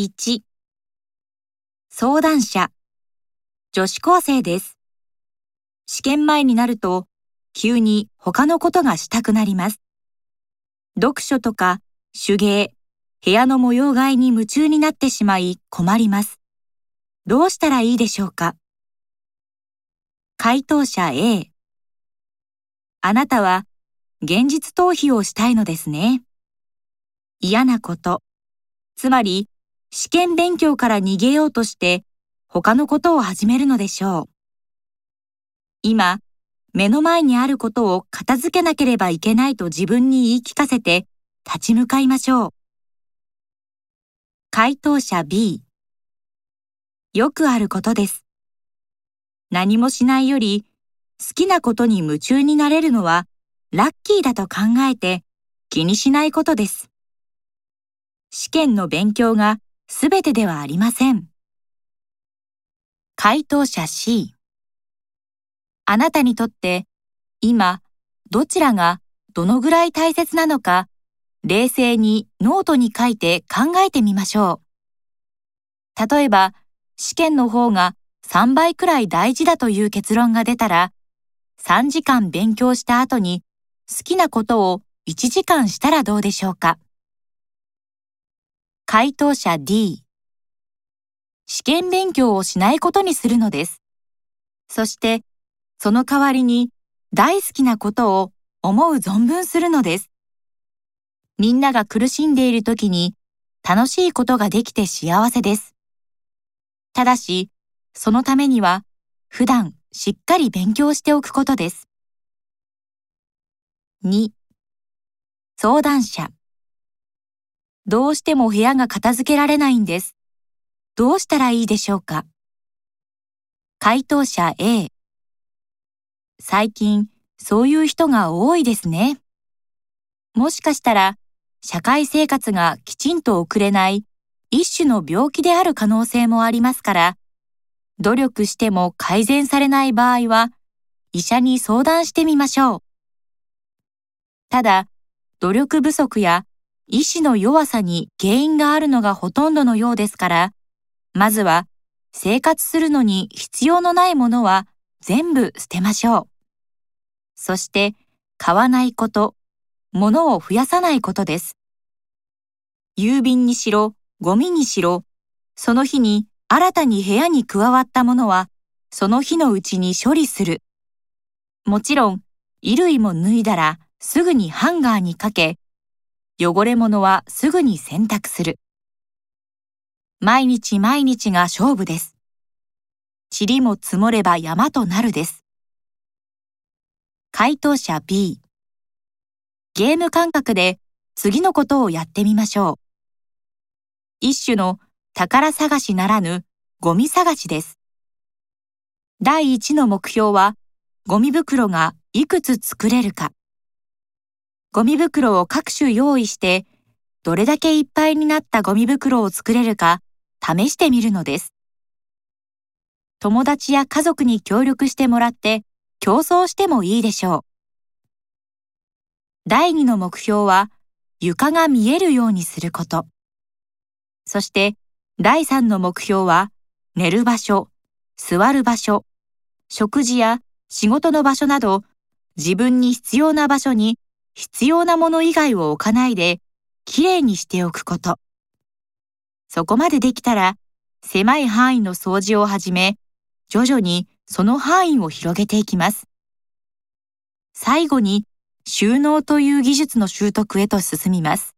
1相談者女子高生です。試験前になると急に他のことがしたくなります。読書とか手芸、部屋の模様替えに夢中になってしまい困ります。どうしたらいいでしょうか？回答者 A あなたは現実逃避をしたいのですね。嫌なこと、つまり試験勉強から逃げようとして他のことを始めるのでしょう。今、目の前にあることを片付けなければいけないと自分に言い聞かせて立ち向かいましょう。回答者 B よくあることです。何もしないより好きなことに夢中になれるのはラッキーだと考えて気にしないことです。試験の勉強がすべてではありません。回答者 C あなたにとって今どちらがどのぐらい大切なのか冷静にノートに書いて考えてみましょう。例えば試験の方が3倍くらい大事だという結論が出たら3時間勉強した後に好きなことを1時間したらどうでしょうか回答者 D 試験勉強をしないことにするのです。そして、その代わりに大好きなことを思う存分するのです。みんなが苦しんでいる時に楽しいことができて幸せです。ただし、そのためには普段しっかり勉強しておくことです。2相談者どうしても部屋が片付けられないんです。どうしたらいいでしょうか？回答者 A 最近そういう人が多いですね。もしかしたら社会生活がきちんと送れない一種の病気である可能性もありますから、努力しても改善されない場合は医者に相談してみましょう。ただ、努力不足や意志の弱さに原因があるのがほとんどのようですから、まずは生活するのに必要のないものは全部捨てましょう。そして買わないこと、物を増やさないことです。郵便にしろ、ゴミにしろ、その日に新たに部屋に加わったものは、その日のうちに処理する。もちろん、衣類も脱いだらすぐにハンガーにかけ、汚れ物はすぐに洗濯する。毎日毎日が勝負です。塵も積もれば山となるです。回答者 B。ゲーム感覚で次のことをやってみましょう。一種の宝探しならぬゴミ探しです。第一の目標はゴミ袋がいくつ作れるか。ゴミ袋を各種用意して、どれだけいっぱいになったゴミ袋を作れるか試してみるのです。友達や家族に協力してもらって競争してもいいでしょう。第2の目標は床が見えるようにすること。そして第3の目標は寝る場所、座る場所、食事や仕事の場所など自分に必要な場所に必要なもの以外を置かないできれいにしておくこと。そこまでできたら狭い範囲の掃除を始め徐々にその範囲を広げていきます。最後に収納という技術の習得へと進みます。